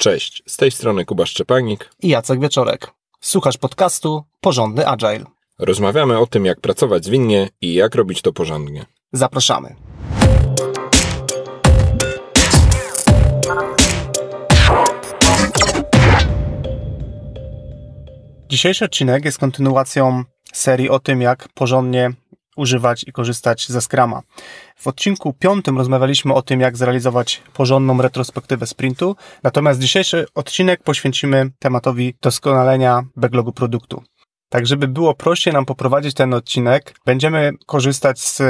Cześć, z tej strony Kuba Szczepanik i Jacek Wieczorek. Słuchasz podcastu Porządny Agile. Rozmawiamy o tym, jak pracować zwinnie i jak robić to porządnie. Zapraszamy. Dzisiejszy odcinek jest kontynuacją serii o tym, jak porządnie używać i korzystać ze Scrama. W odcinku piątym rozmawialiśmy o tym, jak zrealizować porządną retrospektywę sprintu, natomiast dzisiejszy odcinek poświęcimy tematowi doskonalenia backlogu produktu. Tak, żeby było prościej nam poprowadzić ten odcinek, będziemy korzystać z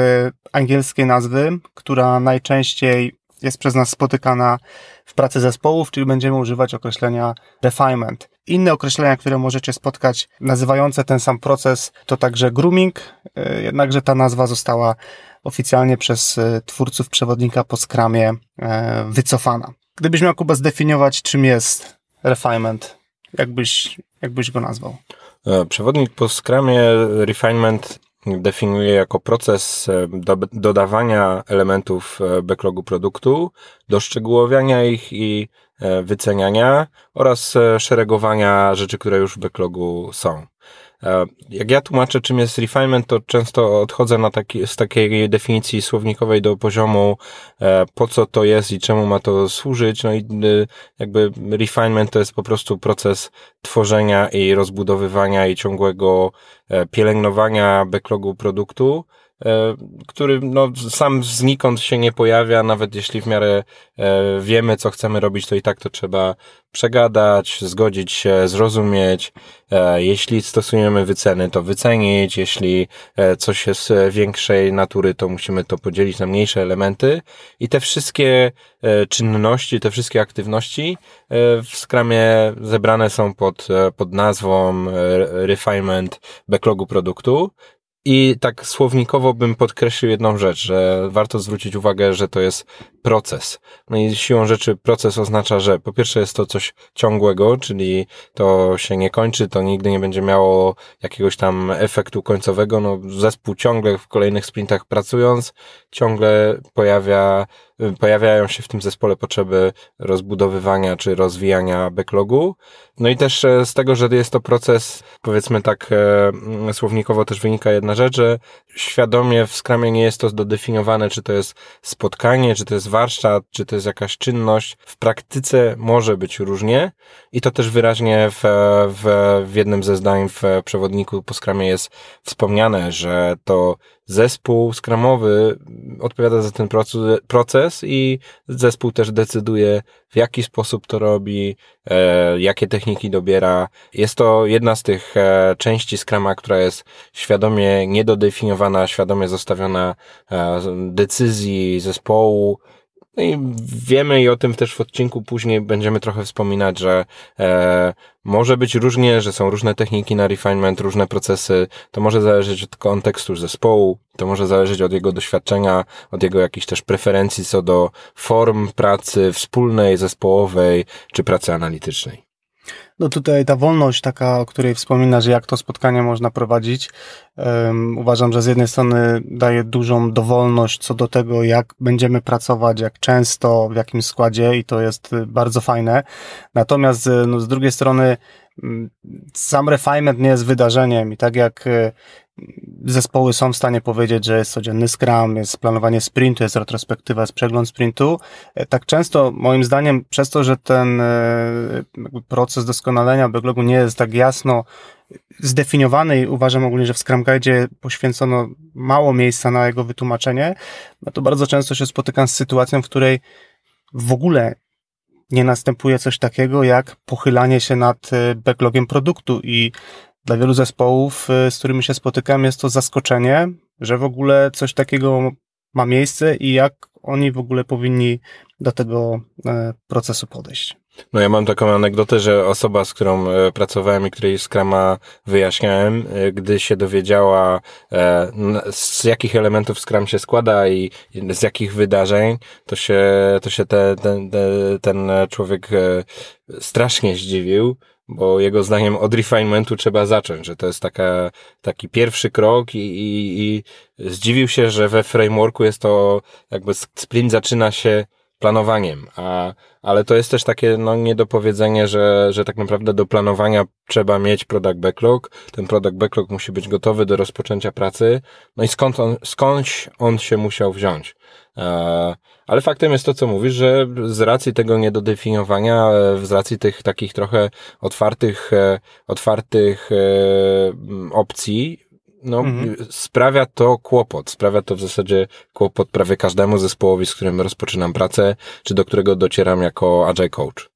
angielskiej nazwy, która najczęściej jest przez nas spotykana w pracy zespołów, czyli będziemy używać określenia refinement. Inne określenia, które możecie spotkać, nazywające ten sam proces, to także grooming, e, jednakże ta nazwa została oficjalnie przez e, twórców przewodnika po skramie e, wycofana. Gdybyś miał Kuba zdefiniować, czym jest refinement, jakbyś, jakbyś go nazwał? Przewodnik po skramie refinement definiuje jako proces do, dodawania elementów backlogu produktu, doszczegółowiania ich i wyceniania oraz szeregowania rzeczy, które już w backlogu są. E, jak ja tłumaczę, czym jest refinement, to często odchodzę na taki, z takiej definicji słownikowej do poziomu, e, po co to jest i czemu ma to służyć. No i y, jakby refinement to jest po prostu proces tworzenia i rozbudowywania i ciągłego e, pielęgnowania backlogu produktu, E, który no, sam znikąd się nie pojawia, nawet jeśli w miarę e, wiemy, co chcemy robić, to i tak to trzeba przegadać, zgodzić się, zrozumieć. E, jeśli stosujemy wyceny, to wycenić. Jeśli coś jest większej natury, to musimy to podzielić na mniejsze elementy. I te wszystkie czynności, te wszystkie aktywności w skramie zebrane są pod, pod nazwą refinement backlogu produktu. I tak słownikowo bym podkreślił jedną rzecz, że warto zwrócić uwagę, że to jest proces. No i siłą rzeczy proces oznacza, że po pierwsze jest to coś ciągłego, czyli to się nie kończy, to nigdy nie będzie miało jakiegoś tam efektu końcowego. No, zespół ciągle w kolejnych sprintach pracując, ciągle pojawia, pojawiają się w tym zespole potrzeby rozbudowywania czy rozwijania backlogu. No i też e, z tego, że jest to proces, powiedzmy tak e, słownikowo też wynika jedna rzecz, że świadomie w skramie nie jest to dodefiniowane, czy to jest spotkanie, czy to jest warsztat, czy to jest jakaś czynność. W praktyce może być różnie i to też wyraźnie w, w, w jednym ze zdań w przewodniku po skramie jest wspomniane, że to zespół skramowy odpowiada za ten proces i zespół też decyduje, w jaki sposób to robi, e, jakie techniki dobiera. Jest to jedna z tych e, części skrama, która jest świadomie niedodefiniowana, świadomie zostawiona e, decyzji zespołu, no i wiemy i o tym też w odcinku później będziemy trochę wspominać, że e, może być różnie, że są różne techniki na refinement, różne procesy. To może zależeć od kontekstu zespołu, to może zależeć od jego doświadczenia, od jego jakichś też preferencji co do form pracy wspólnej, zespołowej czy pracy analitycznej. No tutaj ta wolność taka, o której wspominasz, jak to spotkanie można prowadzić, um, uważam, że z jednej strony daje dużą dowolność co do tego, jak będziemy pracować, jak często, w jakim składzie i to jest bardzo fajne. Natomiast no, z drugiej strony mm, sam refinement nie jest wydarzeniem i tak jak zespoły są w stanie powiedzieć, że jest codzienny scrum, jest planowanie sprintu, jest retrospektywa, jest przegląd sprintu. E, tak często, moim zdaniem, przez to, że ten e, proces doskonalenia backlogu nie jest tak jasno zdefiniowany i uważam ogólnie, że w Scrum Guide poświęcono mało miejsca na jego wytłumaczenie, no to bardzo często się spotykam z sytuacją, w której w ogóle nie następuje coś takiego jak pochylanie się nad e, backlogiem produktu i dla wielu zespołów, y, z którymi się spotykam, jest to zaskoczenie, że w ogóle coś takiego ma miejsce i jak oni w ogóle powinni do tego e, procesu podejść. No ja mam taką anegdotę, że osoba, z którą e, pracowałem i której Scrama wyjaśniałem, e, gdy się dowiedziała z jakich elementów Scrum się składa i z jakich wydarzeń, to się, to się te, ten, ten człowiek strasznie zdziwił, bo jego zdaniem od refinementu trzeba zacząć, że to jest taka, taki pierwszy krok i, i, i zdziwił się, że we frameworku jest to jakby sprint zaczyna się planowaniem, a, ale to jest też takie no, niedopowiedzenie, że, że tak naprawdę do planowania trzeba mieć product backlog. Ten product backlog musi być gotowy do rozpoczęcia pracy. No i skąd on, skądś on się musiał wziąć. E, ale faktem jest to, co mówisz, że z racji tego niedodefiniowania, e, z racji tych takich trochę otwartych, e, otwartych opcji, no, mhm. sprawia to kłopot. Sprawia to w zasadzie kłopot prawie każdemu zespołowi, z którym rozpoczynam pracę, czy do którego docieram jako agile coach.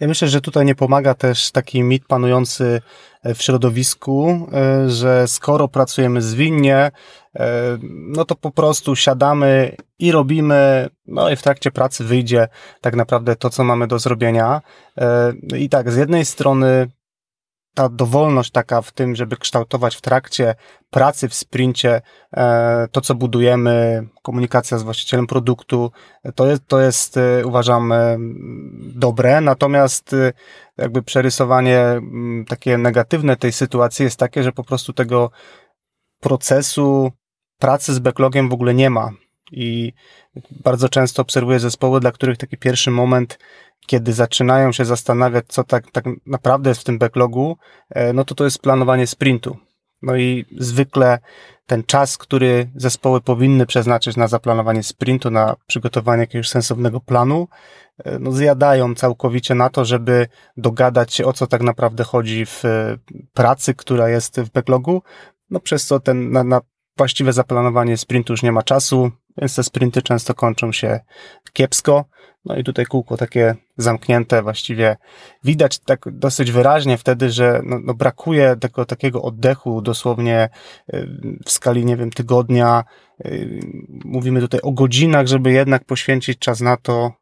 Ja myślę, że tutaj nie pomaga też taki mit panujący w środowisku, e, że skoro pracujemy zwinnie, e, no to po prostu siadamy i robimy, no i w trakcie pracy wyjdzie tak naprawdę to, co mamy do zrobienia. E, I tak, z jednej strony ta dowolność taka w tym, żeby kształtować w trakcie pracy w sprincie e, to, co budujemy, komunikacja z właścicielem produktu, to jest, to jest e, uważam, e, dobre. Natomiast jakby przerysowanie takie negatywne tej sytuacji jest takie, że po prostu tego procesu pracy z backlogiem w ogóle nie ma. I bardzo często obserwuję zespoły, dla których taki pierwszy moment kiedy zaczynają się zastanawiać, co tak, tak naprawdę jest w tym backlogu, e, no to to jest planowanie sprintu. No i zwykle ten czas, który zespoły powinny przeznaczyć na zaplanowanie sprintu, na przygotowanie jakiegoś sensownego planu, e, no zjadają całkowicie na to, żeby dogadać się o co tak naprawdę chodzi w e, pracy, która jest w backlogu, no przez co ten, na, na właściwe zaplanowanie sprintu już nie ma czasu, więc te sprinty często kończą się kiepsko. No i tutaj kółko takie zamknięte właściwie widać tak dosyć wyraźnie wtedy, że no, no brakuje tego takiego oddechu dosłownie y, w skali, nie wiem, tygodnia. Y, mówimy tutaj o godzinach, żeby jednak poświęcić czas na to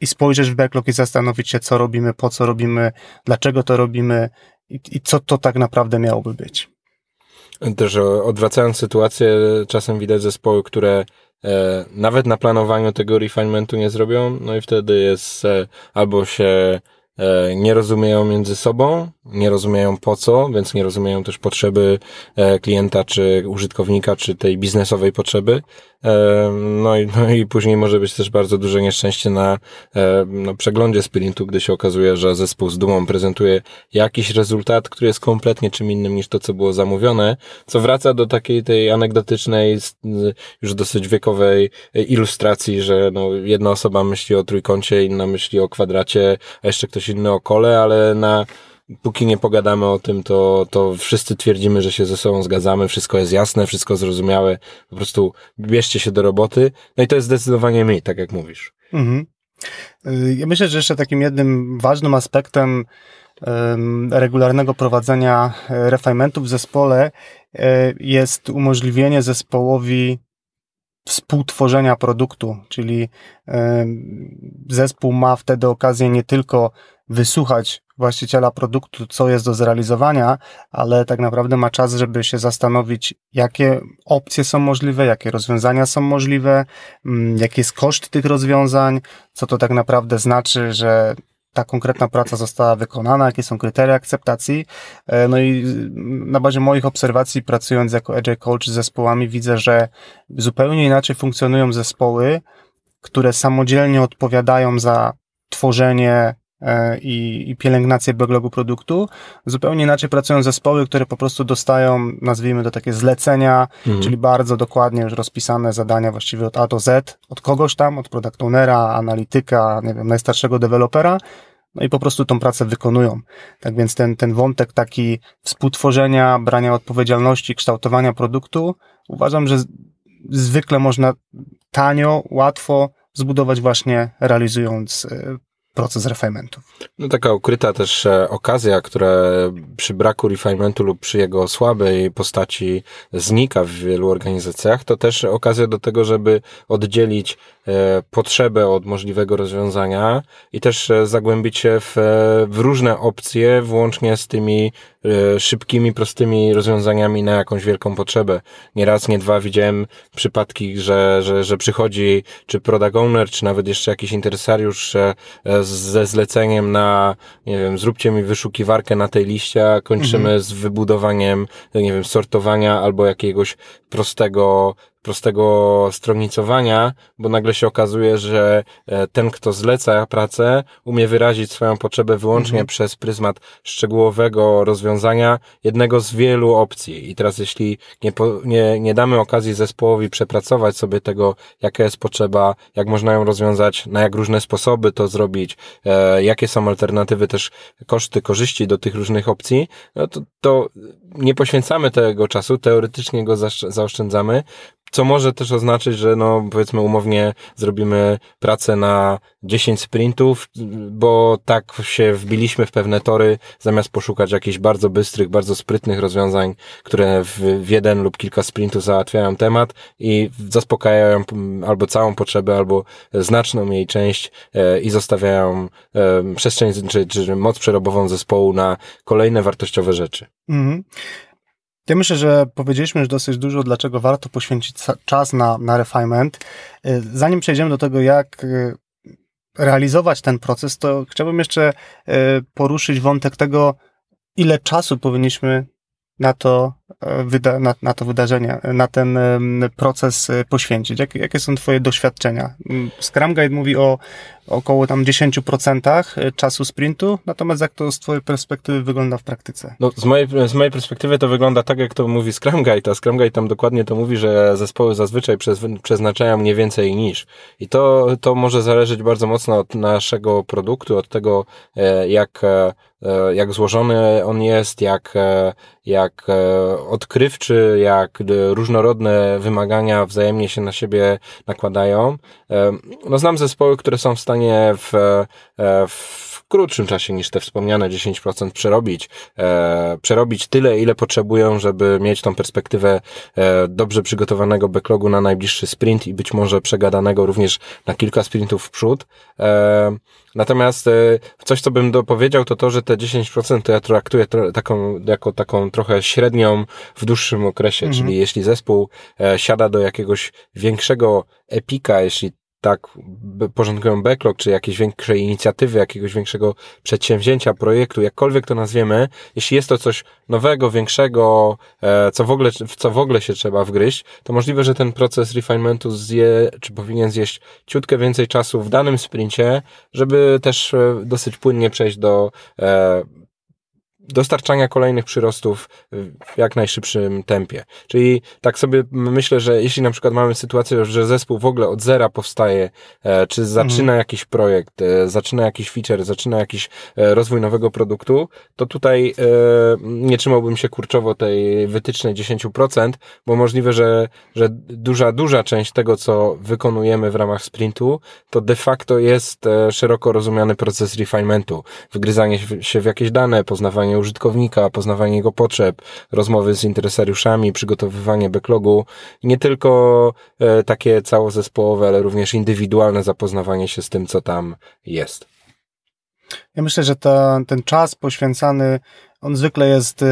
i spojrzeć w backlog i zastanowić się, co robimy, po co robimy, dlaczego to robimy i, i co to tak naprawdę miałoby być. Też odwracając sytuację, czasem widać zespoły, które nawet na planowaniu tego refinementu nie zrobią, no i wtedy jest e, albo się e, nie rozumieją między sobą, nie rozumieją po co, więc nie rozumieją też potrzeby e, klienta, czy użytkownika, czy tej biznesowej potrzeby. E, no i, no i później może być też bardzo duże nieszczęście na e, no, przeglądzie sprintu, gdy się okazuje, że zespół z dumą prezentuje jakiś rezultat, który jest kompletnie czym innym niż to, co było zamówione, co wraca do takiej tej anegdotycznej, już dosyć wiekowej ilustracji, że no, jedna osoba myśli o trójkącie, inna myśli o kwadracie, a jeszcze ktoś inny o kole, ale na póki nie pogadamy o tym, to, to wszyscy twierdzimy, że się ze sobą zgadzamy, wszystko jest jasne, wszystko zrozumiałe, po prostu bierzcie się do roboty. No i to jest zdecydowanie mi, tak jak mówisz. Mhm. Y, ja myślę, że jeszcze takim jednym ważnym aspektem regularnego prowadzenia e, refinementów w zespole e, jest umożliwienie zespołowi współtworzenia produktu, czyli zespół ma wtedy okazję nie tylko wysłuchać właściciela produktu, co jest do zrealizowania, ale tak naprawdę ma czas, żeby się zastanowić, jakie opcje są możliwe, jakie rozwiązania są możliwe, mm, jaki jest koszt tych rozwiązań, co to tak naprawdę znaczy, że ta konkretna praca została wykonana, jakie są kryteria akceptacji. E, no i na bazie moich obserwacji, pracując jako agile coach z zespołami, widzę, że zupełnie inaczej funkcjonują zespoły, które samodzielnie odpowiadają za tworzenie i, i pielęgnację backlogu produktu. Zupełnie inaczej pracują zespoły, które po prostu dostają, nazwijmy to takie zlecenia, mhm. czyli bardzo dokładnie już rozpisane zadania właściwie od A do Z, od kogoś tam, od product ownera, analityka, nie wiem, najstarszego dewelopera, no i po prostu tą pracę wykonują. Tak więc ten, ten wątek taki współtworzenia, brania odpowiedzialności, kształtowania produktu, uważam, że zwykle można tanio, łatwo zbudować właśnie realizując e, proces refinementu. No taka ukryta też e, okazja, która przy braku refinementu lub przy jego słabej postaci znika w wielu organizacjach, to też okazja do tego, żeby oddzielić potrzebę od możliwego rozwiązania i też e, zagłębić się w, w różne opcje, włącznie z tymi szybkimi, prostymi rozwiązaniami na jakąś wielką potrzebę. Nie raz, nie dwa widziałem przypadki, że, że, że przychodzi czy product owner, czy nawet jeszcze jakiś interesariusz ze zleceniem na, nie wiem, zróbcie mi wyszukiwarkę na tej liście, a kończymy mhm. z wybudowaniem, nie wiem, sortowania albo jakiegoś prostego prostego stronnicowania, bo nagle się okazuje, że e, ten, kto zleca pracę, umie wyrazić swoją potrzebę wyłącznie mhm. przez pryzmat szczegółowego rozwiązania jednego z wielu opcji. I teraz jeśli nie, nie, nie damy okazji zespołowi przepracować sobie tego, jaka jest potrzeba, jak można ją rozwiązać, na jak różne sposoby to zrobić, e, jakie są alternatywy, też koszty, korzyści do tych różnych opcji, no to, to nie poświęcamy tego czasu, teoretycznie go zaoszczędzamy, co może też oznaczyć, że no powiedzmy umownie zrobimy pracę na 10 sprintów, bo tak się wbiliśmy w pewne tory, zamiast poszukać jakichś bardzo bystrych, bardzo sprytnych rozwiązań, które w, jeden lub kilka sprintów załatwiają temat i zaspokajają albo całą potrzebę, albo znaczną jej część e, i zostawiają e, przestrzeń czy, czy moc przerobową zespołu na kolejne wartościowe rzeczy. Mhm. Ja myślę, że powiedzieliśmy już dosyć dużo, dlaczego warto poświęcić czas na, na refinement. Y, zanim przejdziemy do tego, jak y, realizować ten proces, to chciałbym jeszcze y, poruszyć wątek tego, ile czasu powinniśmy na to, na, na to wydarzenie, na ten proces poświęcić? Jak, jakie są Twoje doświadczenia? Mm, Scrum Guide mówi o około tam 10% e, czasu sprintu, natomiast jak to z Twojej perspektywy wygląda w praktyce? No, z, mojej, z mojej perspektywy to wygląda tak, jak to mówi Scrum Guide, a Scrum Guide tam dokładnie to mówi, że zespoły zazwyczaj przez, przeznaczają nie więcej niż. I to, to może zależeć bardzo mocno od naszego produktu, od tego, e, jak, e, jak złożony on jest, jak, jak odkrywczy, jak różnorodne wymagania wzajemnie się na siebie nakładają. No, znam zespoły, które są w stanie stanie w, e, w krótszym czasie niż te wspomniane 10% przerobić, e, przerobić tyle, ile potrzebują, żeby mieć tą perspektywę e, dobrze przygotowanego backlogu na najbliższy sprint i być może przegadanego również na kilka sprintów w przód. Natomiast coś, co bym dopowiedział, to to, że te 10% to ja traktuję taką, jako taką trochę średnią w dłuższym okresie, mhm. czyli jeśli zespół siada do jakiegoś większego epika, jeśli tak porządkują backlog, czy jakieś większe inicjatywy, jakiegoś większego przedsięwzięcia, projektu, jakkolwiek to nazwiemy, jeśli jest to coś nowego, większego, e, co w ogóle, w co w ogóle się trzeba wgryźć, to możliwe, że ten proces refinementu zje, czy powinien zjeść ciutkę więcej czasu w danym sprincie, żeby też e, dosyć płynnie przejść do e, dostarczania kolejnych przyrostów w jak najszybszym tempie. Czyli tak sobie myślę, że jeśli na przykład mamy sytuację, że zespół w ogóle od zera powstaje, e, czy zaczyna mhm. jakiś projekt, e, zaczyna jakiś feature, zaczyna jakiś e, rozwój nowego produktu, to tutaj nie trzymałbym się kurczowo tej wytycznej 10%, bo możliwe, że, że duża, duża część tego, co wykonujemy w ramach sprintu, to de facto jest szeroko rozumiany proces refinementu. Wgryzanie się w jakieś dane, poznawanie użytkownika, poznawanie jego potrzeb, rozmowy z interesariuszami, przygotowywanie backlogu. Nie tylko e, takie całozespołowe, ale również indywidualne zapoznawanie się z tym, co tam jest. Ja myślę, że ta, ten czas poświęcany, on zwykle jest y,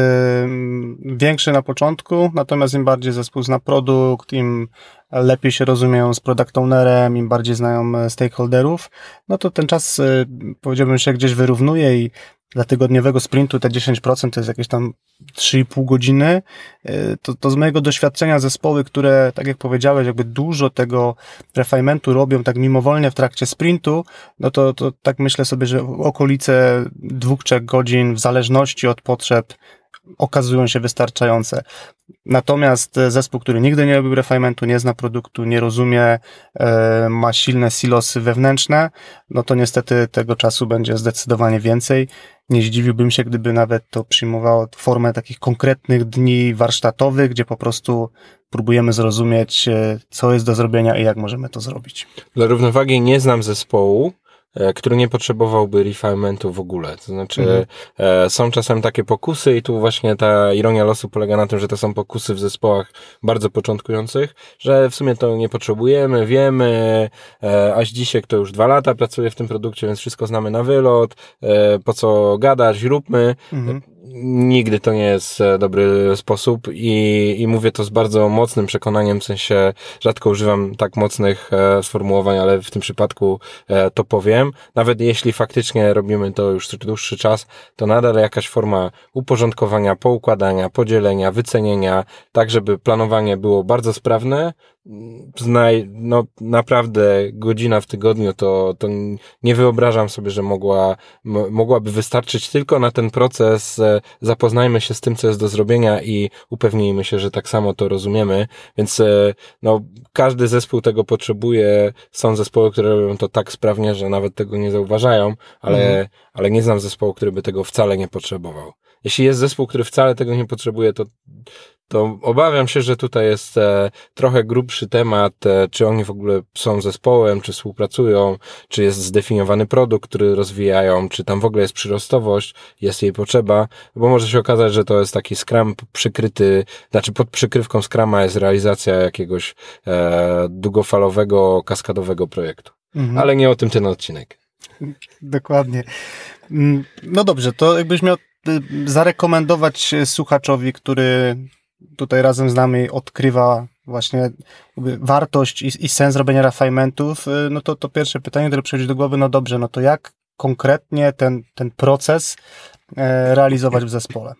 większy na początku, natomiast im bardziej zespół zna produkt, im lepiej się rozumieją z product ownerem, im bardziej znają e, stakeholderów, no to ten czas, y, powiedziałbym, się gdzieś wyrównuje i dla tygodniowego sprintu te 10% to jest jakieś tam 3,5 godziny. E, to, to z mojego doświadczenia zespoły, które, tak jak powiedziałeś, jakby dużo tego refinementu robią tak mimowolnie w trakcie sprintu, no to, to tak myślę sobie, że okolice dwóch, trzech godzin w zależności od potrzeb okazują się wystarczające. Natomiast zespół, który nigdy nie robił refinementu, nie zna produktu, nie rozumie, e, ma silne silosy wewnętrzne, no to niestety tego czasu będzie zdecydowanie więcej. Nie zdziwiłbym się, gdyby nawet to przyjmowało formę takich konkretnych dni warsztatowych, gdzie po prostu próbujemy zrozumieć, e, co jest do zrobienia i jak możemy to zrobić. Dla równowagi nie znam zespołu, E, który nie potrzebowałby refinementu w ogóle. To znaczy, mhm. E, są czasem takie pokusy i tu właśnie ta ironia losu polega na tym, że to są pokusy w zespołach bardzo początkujących, że w sumie to nie potrzebujemy, wiemy, e, aś dzisiaj to już dwa lata pracuje w tym produkcie, więc wszystko znamy na wylot, po co gadać, róbmy. Mhm nigdy to nie jest e, dobry sposób i, i mówię to z bardzo mocnym przekonaniem, w sensie rzadko używam tak mocnych e, sformułowań, ale w tym przypadku e, to powiem. Nawet jeśli faktycznie robimy to już dłuższy czas, to nadal jakaś forma uporządkowania, poukładania, podzielenia, wycenienia, tak żeby planowanie było bardzo sprawne, znaj, no naprawdę godzina w tygodniu, to, to nie wyobrażam sobie, że mogła, mogłaby wystarczyć tylko na ten proces. E, zapoznajmy się z tym, co jest do zrobienia i upewnijmy się, że tak samo to rozumiemy. Więc e, no, każdy zespół tego potrzebuje. Są zespoły, które robią to tak sprawnie, że nawet tego nie zauważają, ale, mhm. ale nie znam zespołu, który by tego wcale nie potrzebował. Jeśli jest zespół, który wcale tego nie potrzebuje, to, to obawiam się, że tutaj jest e, trochę grubszy temat, e, czy oni w ogóle są zespołem, czy współpracują, czy jest zdefiniowany produkt, który rozwijają, czy tam w ogóle jest przyrostowość, jest jej potrzeba, bo może się okazać, że to jest taki Scrum przykryty, znaczy pod przykrywką Scrama jest realizacja jakiegoś e, długofalowego, kaskadowego projektu. Mhm. Ale nie o tym ten odcinek. Dokładnie. Mm, no dobrze, to jakbyś miał y, zarekomendować słuchaczowi, który tutaj razem z nami odkrywa właśnie wartość i, i sens robienia refinementów, y, no to to pierwsze pytanie, które przychodzi do głowy, no dobrze, no to jak konkretnie ten, ten proces e, realizować w zespole?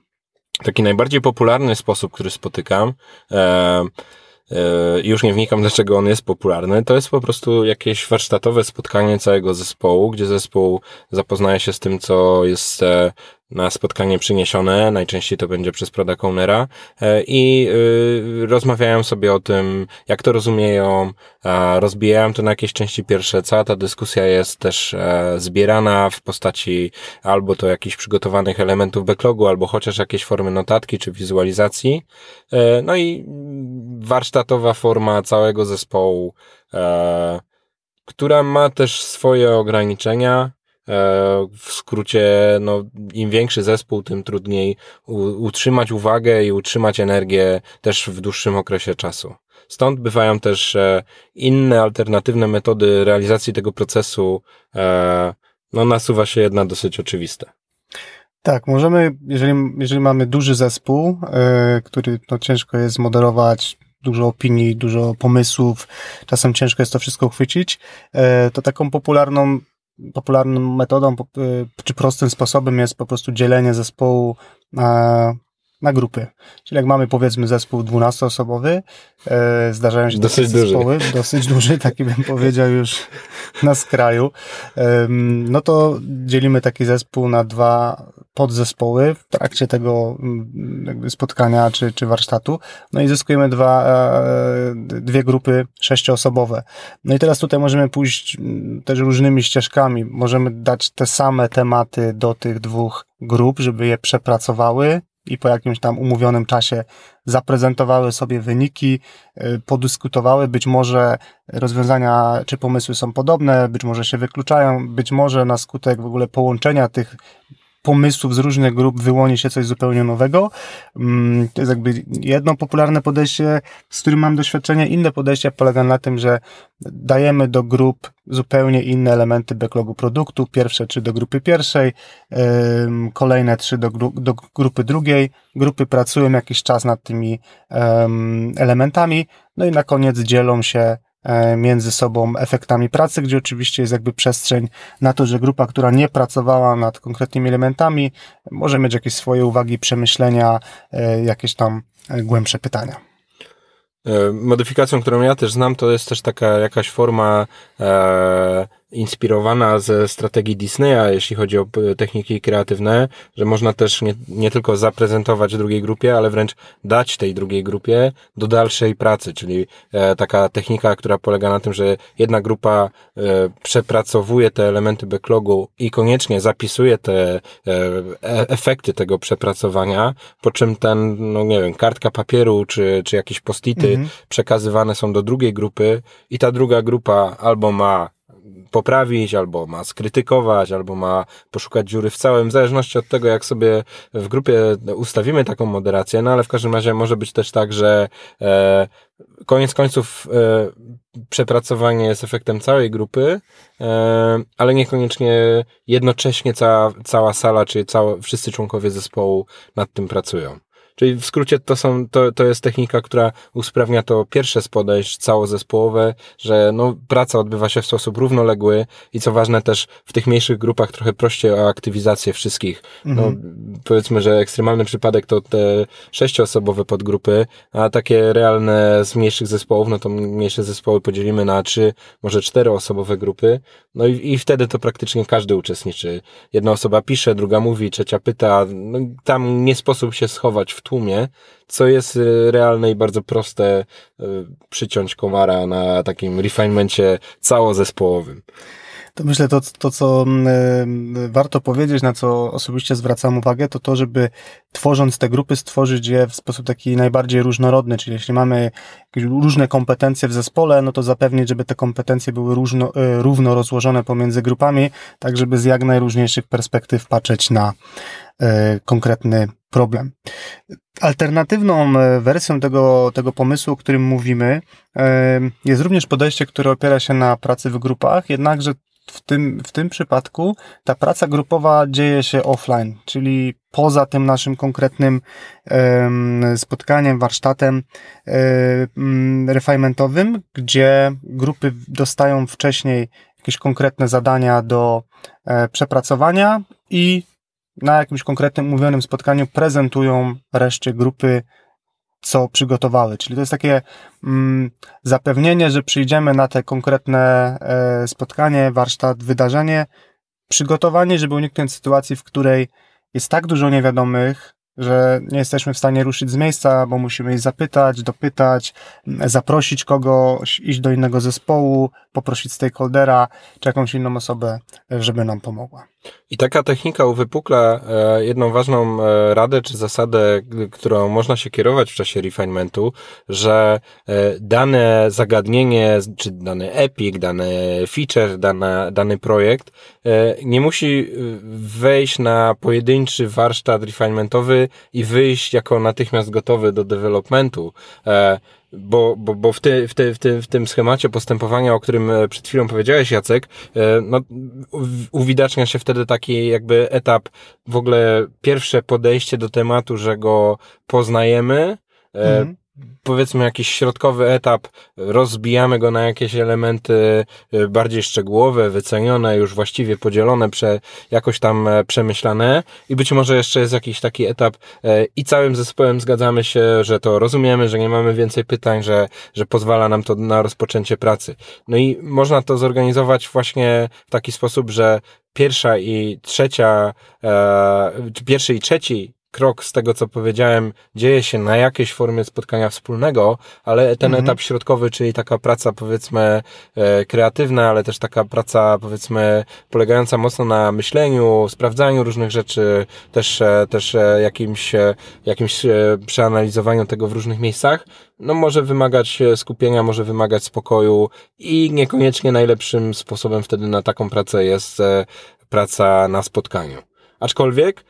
Taki najbardziej popularny sposób, który spotykam, e, e, już nie wnikam, dlaczego on jest popularny. To jest po prostu jakieś warsztatowe spotkanie całego zespołu, gdzie zespół zapoznaje się z tym, co jest e, na spotkanie przyniesione, najczęściej to będzie przez product ownera e, i y, rozmawiają sobie o tym, jak to rozumieją, rozbijają to na jakieś części pierwsze. Cała ta dyskusja jest też e, zbierana w postaci albo to jakichś przygotowanych elementów backlogu, albo chociaż jakieś formy notatki czy wizualizacji. E, no i warsztatowa forma całego zespołu, która ma też swoje ograniczenia, w skrócie, no, im większy zespół, tym trudniej utrzymać uwagę i utrzymać energię też w dłuższym okresie czasu. Stąd bywają też e, inne alternatywne metody realizacji tego procesu. E, no, nasuwa się jedna dosyć oczywista. Tak, możemy, jeżeli, jeżeli mamy duży zespół, który no, ciężko jest moderować, dużo opinii, dużo pomysłów, czasem ciężko jest to wszystko uchwycić, to taką popularną popularną metodą y, czy prostym sposobem jest po prostu dzielenie zespołu na, na grupy. Czyli jak mamy powiedzmy zespół 12-osobowy, e, zdarzają się dosyć takie zespoły, duży. dosyć duży, taki bym powiedział już na skraju, no to dzielimy taki zespół na dwa podzespoły w trakcie tego mm, spotkania czy, czy warsztatu. No i zyskujemy dwa, e, dwie grupy sześcioosobowe. No i teraz tutaj możemy pójść mm, też różnymi ścieżkami. Możemy dać te same tematy do tych dwóch grup, żeby je przepracowały i po jakimś tam umówionym czasie zaprezentowały sobie wyniki, y, podyskutowały, być może rozwiązania czy pomysły są podobne, być może się wykluczają, być może na skutek w ogóle połączenia tych pomysłów z różnych grup wyłoni się coś zupełnie nowego. Mm, to jest jakby jedno popularne podejście, z którym mam doświadczenie. Inne podejście polega na tym, że dajemy do grup zupełnie inne elementy backlogu produktu. Pierwsze trzy do grupy pierwszej, kolejne trzy do, do grupy drugiej. Grupy pracują jakiś czas nad tymi elementami, no i na koniec dzielą się między sobą efektami pracy, gdzie oczywiście jest jakby przestrzeń na to, że grupa, która nie pracowała nad konkretnymi elementami, może mieć jakieś swoje uwagi, przemyślenia, e, jakieś tam e, głębsze pytania. Modyfikacją, którą ja też znam, to jest też taka jakaś forma e, inspirowana ze strategii Disneya, jeśli chodzi o techniki kreatywne, że można też nie, nie tylko zaprezentować drugiej grupie, ale wręcz dać tej drugiej grupie do dalszej pracy, czyli e, taka technika, która polega na tym, że jedna grupa e, przepracowuje te elementy backlogu i koniecznie zapisuje te e, e efekty tego przepracowania, po czym ten, no nie wiem, kartka papieru czy, czy jakieś postity mhm. przekazywane są do drugiej grupy i ta druga grupa albo ma poprawić, albo ma skrytykować, albo ma poszukać dziury w całym, w zależności od tego, jak sobie w grupie ustawimy taką moderację, no ale w każdym razie może być też tak, że e, koniec końców e, przepracowanie jest efektem całej grupy, e, ale niekoniecznie jednocześnie cała, cała sala, czy cała, wszyscy członkowie zespołu nad tym pracują. Czyli w skrócie to są, to, to jest technika, która usprawnia to pierwsze z podejść całozespołowe, że no, praca odbywa się w sposób równoległy i co ważne też w tych mniejszych grupach trochę prościej o aktywizację wszystkich. No, mhm. powiedzmy, że ekstremalny przypadek to te sześcioosobowe podgrupy, a takie realne z mniejszych zespołów, no to mniejsze zespoły podzielimy na trzy, może czteroosobowe grupy, no i, i wtedy to praktycznie każdy uczestniczy. Jedna osoba pisze, druga mówi, trzecia pyta, no, tam nie sposób się schować w tłumie, co jest y, realne i bardzo proste y, przyciąć komara na takim refinemencie całozespołowym. To myślę, to, to co y, warto powiedzieć, na co osobiście zwracam uwagę, to to, żeby tworząc te grupy, stworzyć je w sposób taki najbardziej różnorodny, czyli jeśli mamy różne kompetencje w zespole, no to zapewnić, żeby te kompetencje były różno, y, równo rozłożone pomiędzy grupami, tak żeby z jak najróżniejszych perspektyw patrzeć na y, konkretny problem. Alternatywną wersją tego, tego pomysłu, o którym mówimy, jest również podejście, które opiera się na pracy w grupach, jednakże w tym, w tym przypadku ta praca grupowa dzieje się offline, czyli poza tym naszym konkretnym spotkaniem, warsztatem refinementowym, gdzie grupy dostają wcześniej jakieś konkretne zadania do e, przepracowania i na jakimś konkretnym umówionym spotkaniu prezentują reszcie grupy co przygotowały. Czyli to jest takie mm, zapewnienie, że przyjdziemy na te konkretne e, spotkanie, warsztat, wydarzenie, przygotowanie, żeby uniknąć sytuacji, w której jest tak dużo niewiadomych, że nie jesteśmy w stanie ruszyć z miejsca, bo musimy ich zapytać, dopytać, zaprosić kogoś, iść do innego zespołu, poprosić stakeholdera czy jakąś inną osobę, żeby nam pomogła. I taka technika uwypukla e, jedną ważną e, radę czy zasadę, którą można się kierować w czasie refinementu, że e, dane zagadnienie, czy dany epic, dany feature, dana, dany projekt nie musi wejść na pojedynczy warsztat refinementowy i wyjść jako natychmiast gotowy do developmentu bo, bo, bo w, ty, w, ty, w, ty, w tym schemacie postępowania, o którym e, przed chwilą powiedziałeś, Jacek, e, no, uwidacznia się wtedy taki jakby etap, w ogóle pierwsze podejście do tematu, że go poznajemy, mhm powiedzmy jakiś środkowy etap, rozbijamy go na jakieś elementy y, bardziej szczegółowe, wycenione, już właściwie podzielone, prze, jakoś tam e, przemyślane i być może jeszcze jest jakiś taki etap e, i całym zespołem zgadzamy się, że to rozumiemy, że nie mamy więcej pytań, że, że pozwala nam to na rozpoczęcie pracy. No i można to zorganizować właśnie w taki sposób, że pierwsza i trzecia, e, pierwszy i trzeci krok z tego, co powiedziałem, dzieje się na jakiejś formie spotkania wspólnego, ale ten mhm. etap środkowy, czyli taka praca powiedzmy e, kreatywna, ale też taka praca powiedzmy polegająca mocno na myśleniu, sprawdzaniu różnych rzeczy, też, e, też e, jakimś, jakimś przeanalizowaniu tego w różnych miejscach, no może wymagać skupienia, może wymagać spokoju i niekoniecznie najlepszym sposobem wtedy na taką pracę jest praca na spotkaniu. Aczkolwiek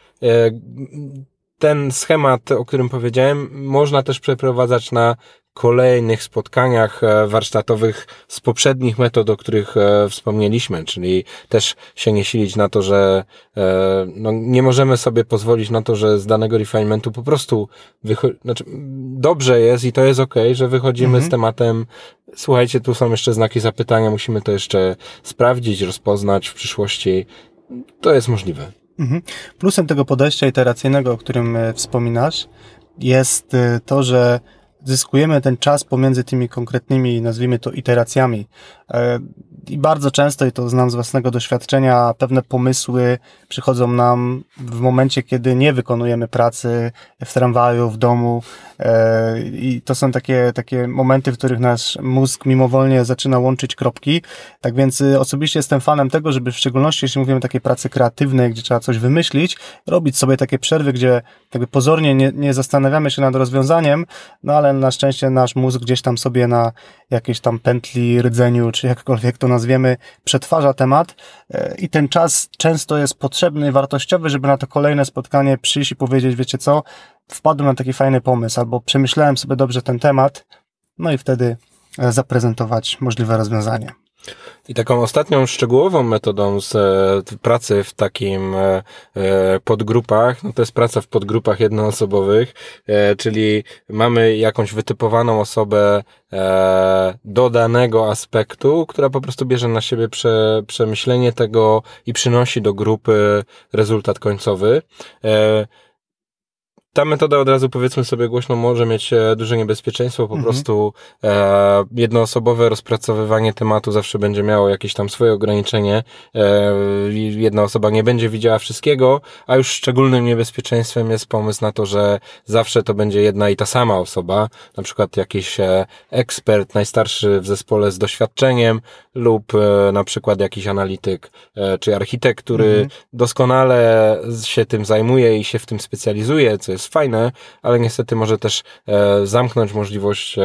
ten schemat, o którym powiedziałem, można też przeprowadzać na kolejnych spotkaniach e, warsztatowych z poprzednich metod, o których e, wspomnieliśmy, czyli też się nie silić na to, że e, no, nie możemy sobie pozwolić na to, że z danego refinementu po prostu znaczy, dobrze jest i to jest ok, że wychodzimy mhm. z tematem słuchajcie, tu są jeszcze znaki zapytania, musimy to jeszcze sprawdzić, rozpoznać w przyszłości. To jest możliwe. Mhm. Plusem tego podejścia iteracyjnego, o którym e, wspominasz, jest e, to, że zyskujemy ten czas pomiędzy tymi konkretnymi, nazwijmy to, iteracjami. E, I bardzo często, i to znam z własnego doświadczenia, pewne pomysły przychodzą nam w momencie, kiedy nie wykonujemy pracy w tramwaju, w domu. E, I to są takie, takie momenty, w których nasz mózg mimowolnie zaczyna łączyć kropki. Tak więc y, osobiście jestem fanem tego, żeby w szczególności, jeśli mówimy o takiej pracy kreatywnej, gdzie trzeba coś wymyślić, robić sobie takie przerwy, gdzie jakby pozornie nie, nie zastanawiamy się nad rozwiązaniem, no ale na szczęście nasz mózg gdzieś tam sobie na jakiejś tam pętli, rdzeniu, czy jakkolwiek to nazwiemy, przetwarza temat e, i ten czas często jest potrzebny, wartościowy, żeby na to kolejne spotkanie przyjść i powiedzieć, wiecie co, wpadłem na taki fajny pomysł, albo przemyślałem sobie dobrze ten temat, no i wtedy e, zaprezentować możliwe rozwiązanie. I taką ostatnią szczegółową metodą z e, pracy w takim e, podgrupach, no to jest praca w podgrupach jednoosobowych, czyli mamy jakąś wytypowaną osobę do danego aspektu, która po prostu bierze na siebie prze, przemyślenie tego i przynosi do grupy rezultat końcowy ta metoda od razu powiedzmy sobie głośno może mieć e, duże niebezpieczeństwo, po mhm. prostu e, jednoosobowe rozpracowywanie tematu zawsze będzie miało jakieś tam swoje ograniczenie. E, jedna osoba nie będzie widziała wszystkiego, a już szczególnym niebezpieczeństwem jest pomysł na to, że zawsze to będzie jedna i ta sama osoba, na przykład jakiś e, ekspert, najstarszy w zespole z doświadczeniem lub e, na przykład jakiś analityk e, czy architekt, który mhm. doskonale się tym zajmuje i się w tym specjalizuje, co jest fajne, ale niestety może też e, zamknąć możliwość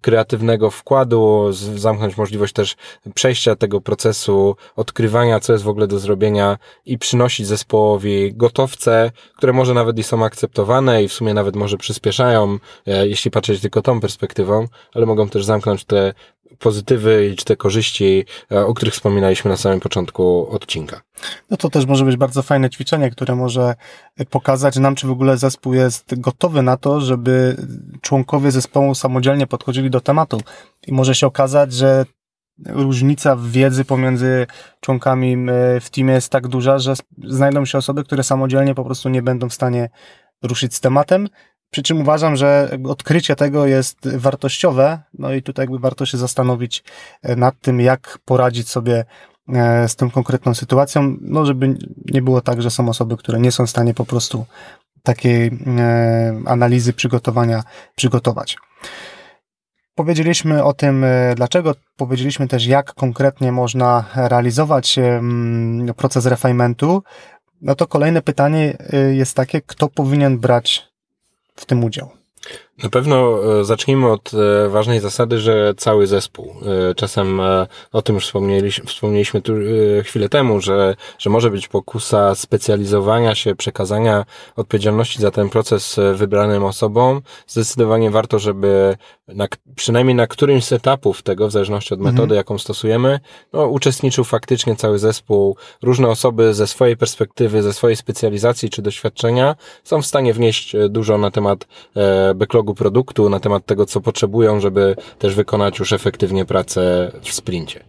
kreatywnego wkładu, zamknąć możliwość też przejścia tego procesu, odkrywania, co jest w ogóle do zrobienia i przynosić zespołowi gotowce, które może nawet i są akceptowane i w sumie nawet może przyspieszają, jeśli patrzeć tylko tą perspektywą, ale mogą też zamknąć te pozytywy i te korzyści, e, o których wspominaliśmy na samym początku odcinka. No to też może być bardzo fajne ćwiczenie, które może pokazać nam, czy w ogóle zespół jest gotowy na to, żeby członkowie zespołu samodzielnie podchodzili do tematu. I może się okazać, że różnica w wiedzy pomiędzy członkami w teamie jest tak duża, że znajdą się osoby, które samodzielnie po prostu nie będą w stanie ruszyć z tematem, przy czym uważam, że odkrycie tego jest wartościowe, no i tutaj jakby warto się zastanowić e, nad tym, jak poradzić sobie e, z tą konkretną sytuacją, no żeby nie było tak, że są osoby, które nie są w stanie po prostu takiej e, analizy przygotowania przygotować. Powiedzieliśmy o tym, dlaczego, powiedzieliśmy też, jak konkretnie można realizować proces refinementu. No to kolejne pytanie jest takie, kto powinien brać w tym udział. Na pewno e, zacznijmy od e, ważnej zasady, że cały zespół. E, czasem o tym już wspomnieliśmy, wspomnieliśmy tu chwilę temu, że, że może być pokusa specjalizowania się, przekazania odpowiedzialności za ten proces wybranym osobom. Zdecydowanie warto, żeby na, przynajmniej na którymś z etapów tego, w zależności od metody, mhm. jaką stosujemy, no, uczestniczył faktycznie cały zespół. Różne osoby ze swojej perspektywy, ze swojej specjalizacji czy doświadczenia są w stanie wnieść dużo na temat backlogu produktu, na temat tego, co potrzebują, żeby też wykonać już efektywnie pracę w sprincie.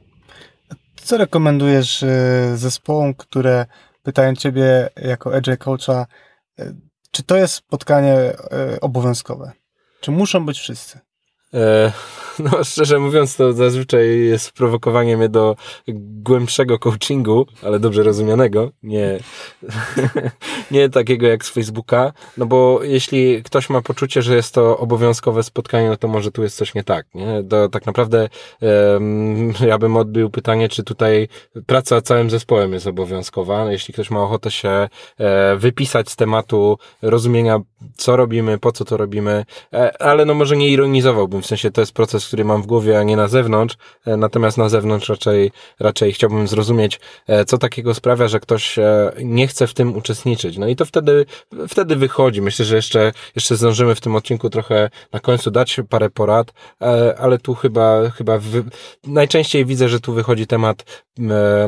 Co rekomendujesz e, zespołom, które pytają Ciebie jako agile coacha, e, czy to jest spotkanie e, obowiązkowe? Czy muszą być wszyscy? no szczerze mówiąc, to zazwyczaj jest prowokowanie mnie do głębszego coachingu, ale dobrze rozumianego, nie, nie takiego jak z Facebooka, no bo jeśli ktoś ma poczucie, że jest to obowiązkowe spotkanie, no to może tu jest coś nie tak, nie? To tak naprawdę um, ja bym odbił pytanie, czy tutaj praca całym zespołem jest obowiązkowa, jeśli ktoś ma ochotę się e, wypisać z tematu rozumienia, co robimy, po co to robimy, e, ale no może nie ironizowałbym, w sensie to jest proces który mam w głowie, a nie na zewnątrz. E, natomiast na zewnątrz raczej, raczej chciałbym zrozumieć, e, co takiego sprawia, że ktoś e, nie chce w tym uczestniczyć. No i to wtedy, wtedy wychodzi. Myślę, że jeszcze, jeszcze zdążymy w tym odcinku trochę na końcu dać parę porad, ale tu chyba, chyba najczęściej widzę, że tu wychodzi temat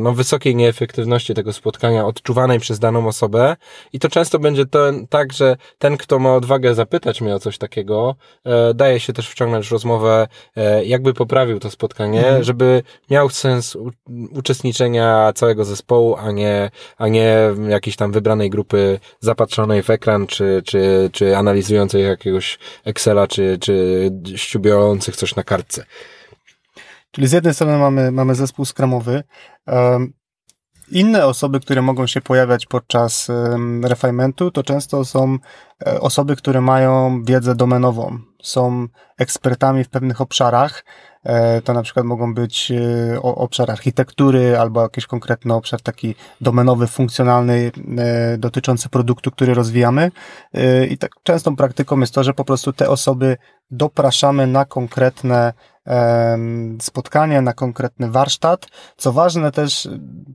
no, wysokiej nieefektywności tego spotkania odczuwanej przez daną osobę i to często będzie to tak, że ten, kto ma odwagę zapytać mnie o coś takiego, daje się też wciągnąć rozmowę E, jakby poprawił to spotkanie, mhm. żeby miał sens uczestniczenia całego zespołu, a nie, a nie jakiejś tam wybranej grupy zapatrzonej w ekran, czy, czy, czy analizującej jakiegoś Excela, czy, czy ściubiających coś na kartce. Czyli z jednej strony mamy, mamy zespół skramowy, inne osoby, które mogą się pojawiać podczas refinementu, to często są e, osoby, które mają wiedzę domenową, są ekspertami w pewnych obszarach. E, to na przykład mogą być e, obszar architektury albo jakiś konkretny obszar taki domenowy, funkcjonalny, dotyczący produktu, który rozwijamy. I tak częstą praktyką jest to, że po prostu te osoby dopraszamy na konkretne spotkanie, na konkretny warsztat. Co ważne, też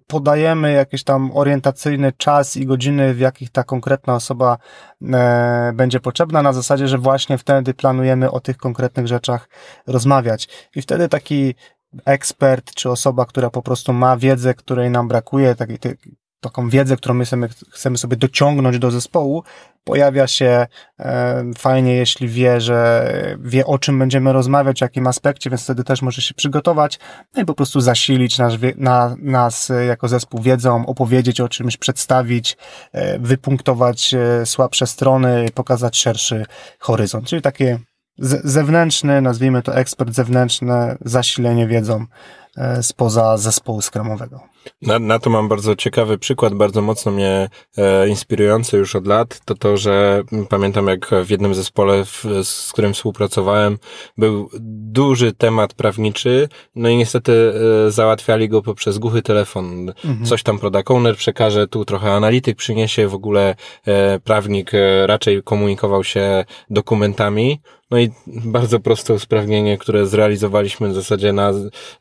podajemy jakiś tam orientacyjny czas i godziny, w jakich ta konkretna osoba e, będzie potrzebna, na zasadzie, że właśnie wtedy planujemy o tych konkretnych rzeczach rozmawiać. I wtedy taki ekspert, czy osoba, która po prostu ma wiedzę, której nam brakuje, takiej, taką wiedzę, którą my chcemy, chcemy sobie dociągnąć do zespołu, pojawia się e, fajnie, jeśli wie, że wie o czym będziemy rozmawiać, w jakim aspekcie, więc wtedy też może się przygotować no i po prostu zasilić nas, na, nas jako zespół wiedzą, opowiedzieć o czymś, przedstawić, e, wypunktować e, słabsze strony, pokazać szerszy horyzont, czyli takie zewnętrzny, nazwijmy to ekspert zewnętrzny, zasilenie wiedzą e, spoza zespołu skramowego. Na, na to mam bardzo ciekawy przykład, bardzo mocno mnie e, inspirujący już od lat. To to, że pamiętam jak w jednym zespole, w, z którym współpracowałem, był duży temat prawniczy, no i niestety e, załatwiali go poprzez głuchy telefon. Mhm. Coś tam product owner przekaże, tu trochę analityk przyniesie, w ogóle e, prawnik e, raczej komunikował się dokumentami. No i bardzo proste usprawnienie, które zrealizowaliśmy w zasadzie na,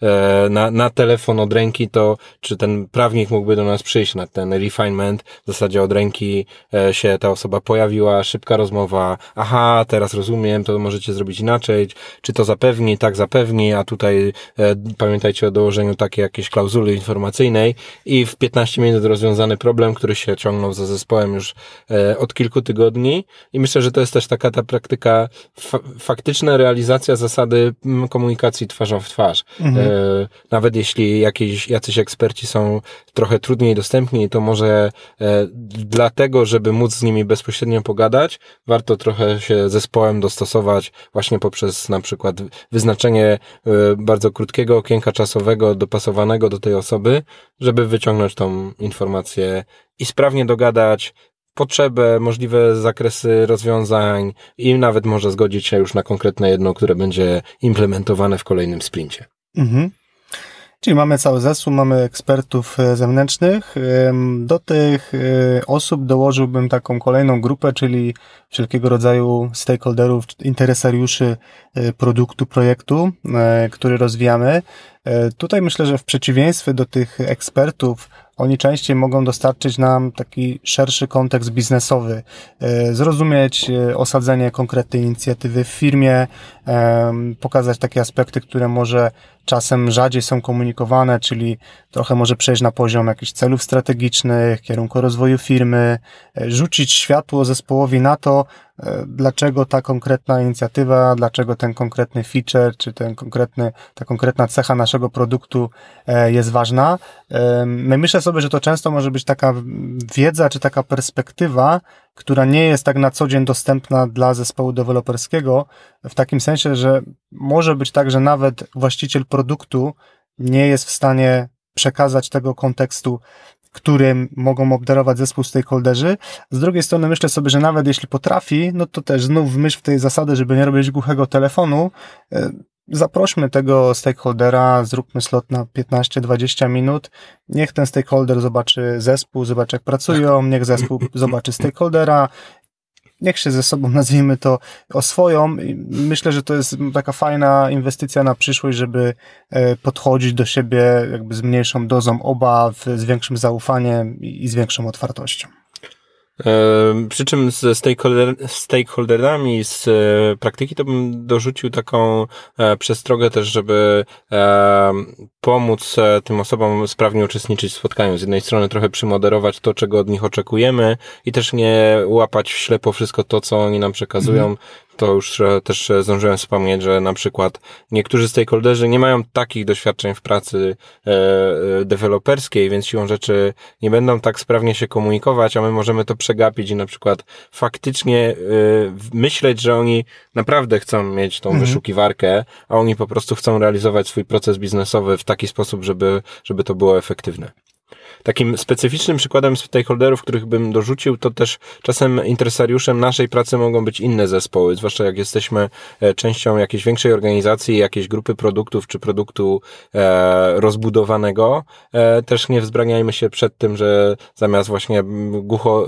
e, na, na telefon od ręki, to czy ten prawnik mógłby do nas przyjść na ten refinement, w zasadzie od ręki e, się ta osoba pojawiła, szybka rozmowa, aha, teraz rozumiem, to możecie zrobić inaczej, czy to zapewni, tak zapewni, a tutaj e, pamiętajcie o dołożeniu takiej jakiejś klauzuli informacyjnej. I w 15 minut rozwiązany problem, który się ciągnął za zespołem już e, od kilku tygodni. I myślę, że to jest też taka ta praktyka, fa faktyczna realizacja zasady komunikacji twarzą w twarz. Mhm. Nawet jeśli jakieś, jacyś eksperci są trochę trudniej dostępni, to może e, dlatego, żeby móc z nimi bezpośrednio pogadać, warto trochę się zespołem dostosować właśnie poprzez na przykład wyznaczenie e, bardzo krótkiego okienka czasowego dopasowanego do tej osoby, żeby wyciągnąć tą informację i sprawnie dogadać, potrzebę, możliwe zakresy rozwiązań i nawet może zgodzić się już na konkretne jedno, które będzie implementowane w kolejnym sprincie. Mhm. Czyli mamy cały zespół, mamy ekspertów e, zewnętrznych. Do tych e, osób dołożyłbym taką kolejną grupę, czyli wszelkiego rodzaju stakeholderów, interesariuszy e, produktu, projektu, który rozwijamy. Tutaj myślę, że w przeciwieństwie do tych ekspertów, oni częściej mogą dostarczyć nam taki szerszy kontekst biznesowy, e, zrozumieć e, osadzenie konkretnej inicjatywy w firmie, pokazać takie aspekty, które może czasem rzadziej są komunikowane, czyli trochę może przejść na poziom jakichś celów strategicznych, kierunku rozwoju firmy, e, rzucić światło zespołowi na to, E, dlaczego ta konkretna inicjatywa, dlaczego ten konkretny feature, czy ten konkretny, ta konkretna cecha naszego produktu e, jest ważna. No myślę sobie, że to często może być taka wiedza, czy taka perspektywa, która nie jest tak na co dzień dostępna dla zespołu deweloperskiego, w takim sensie, że może być tak, że nawet właściciel produktu nie jest w stanie przekazać tego kontekstu którym mogą obdarować zespół stakeholderzy. Z drugiej strony myślę sobie, że nawet jeśli potrafi, no to też znów myśl w tej zasady, żeby nie robić głuchego telefonu, e, zaprośmy tego stakeholdera, zróbmy slot na 15-20 minut, niech ten stakeholder zobaczy zespół, zobaczy jak pracują, niech zespół zobaczy stakeholdera, niech się ze sobą, nazwijmy to, oswoją. Myślę, że to jest taka fajna inwestycja na przyszłość, żeby e, podchodzić do siebie jakby z mniejszą dozą obaw, z większym zaufaniem i z większą otwartością. Przy czym ze stakeholder, stakeholderami z e, praktyki to bym dorzucił taką e, przestrogę też, żeby e, pomóc tym osobom sprawnie uczestniczyć w spotkaniu. Z jednej strony trochę przymoderować to, czego od nich oczekujemy i też nie łapać w ślepo wszystko to, co oni nam przekazują, mhm to już e, też e, zdążyłem wspomnieć, że na przykład niektórzy stakeholderzy nie mają takich doświadczeń w pracy e, deweloperskiej, więc siłą rzeczy nie będą tak sprawnie się komunikować, a my możemy to przegapić i na przykład faktycznie myśleć, że oni naprawdę chcą mieć tą mhm. wyszukiwarkę, a oni po prostu chcą realizować swój proces biznesowy w taki sposób, żeby, żeby to było efektywne. Takim specyficznym przykładem stakeholderów, których bym dorzucił, to też czasem interesariuszem naszej pracy mogą być inne zespoły, zwłaszcza jak jesteśmy e, częścią jakiejś większej organizacji, jakiejś grupy produktów czy produktu e, rozbudowanego. E, też nie wzbraniajmy się przed tym, że zamiast właśnie głucho,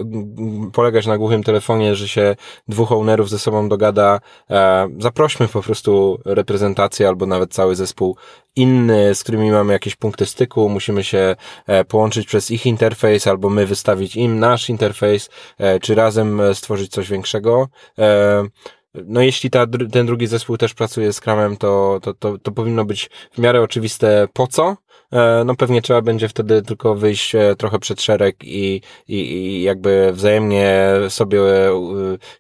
polegać na głuchym telefonie, że się dwóch ownerów ze sobą dogada, zaprośmy po prostu reprezentację albo nawet cały zespół inny, z którymi mamy jakieś punkty styku, musimy się e, połączyć przez ich interfejs, albo my wystawić im nasz interfejs, e, czy razem e, stworzyć coś większego. no jeśli ta, ten drugi zespół też pracuje z Scrumem, to, to, to, to powinno być w miarę oczywiste po co, E, no pewnie trzeba będzie wtedy tylko wyjść e, trochę przed szereg i, i, i jakby wzajemnie sobie e,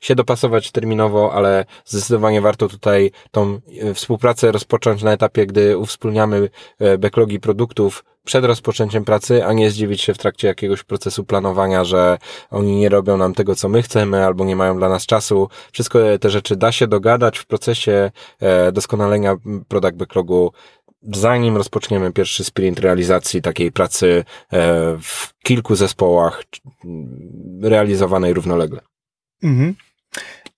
się dopasować terminowo, ale zdecydowanie warto tutaj tą współpracę rozpocząć na etapie, gdy uwspólniamy backlogi produktów przed rozpoczęciem pracy, a nie zdziwić się w trakcie jakiegoś procesu planowania, że oni nie robią nam tego, co my chcemy, albo nie mają dla nas czasu. Wszystko te rzeczy da się dogadać w procesie doskonalenia product backlogu zanim rozpoczniemy pierwszy sprint realizacji takiej pracy e, w kilku zespołach realizowanej równolegle. Mhm.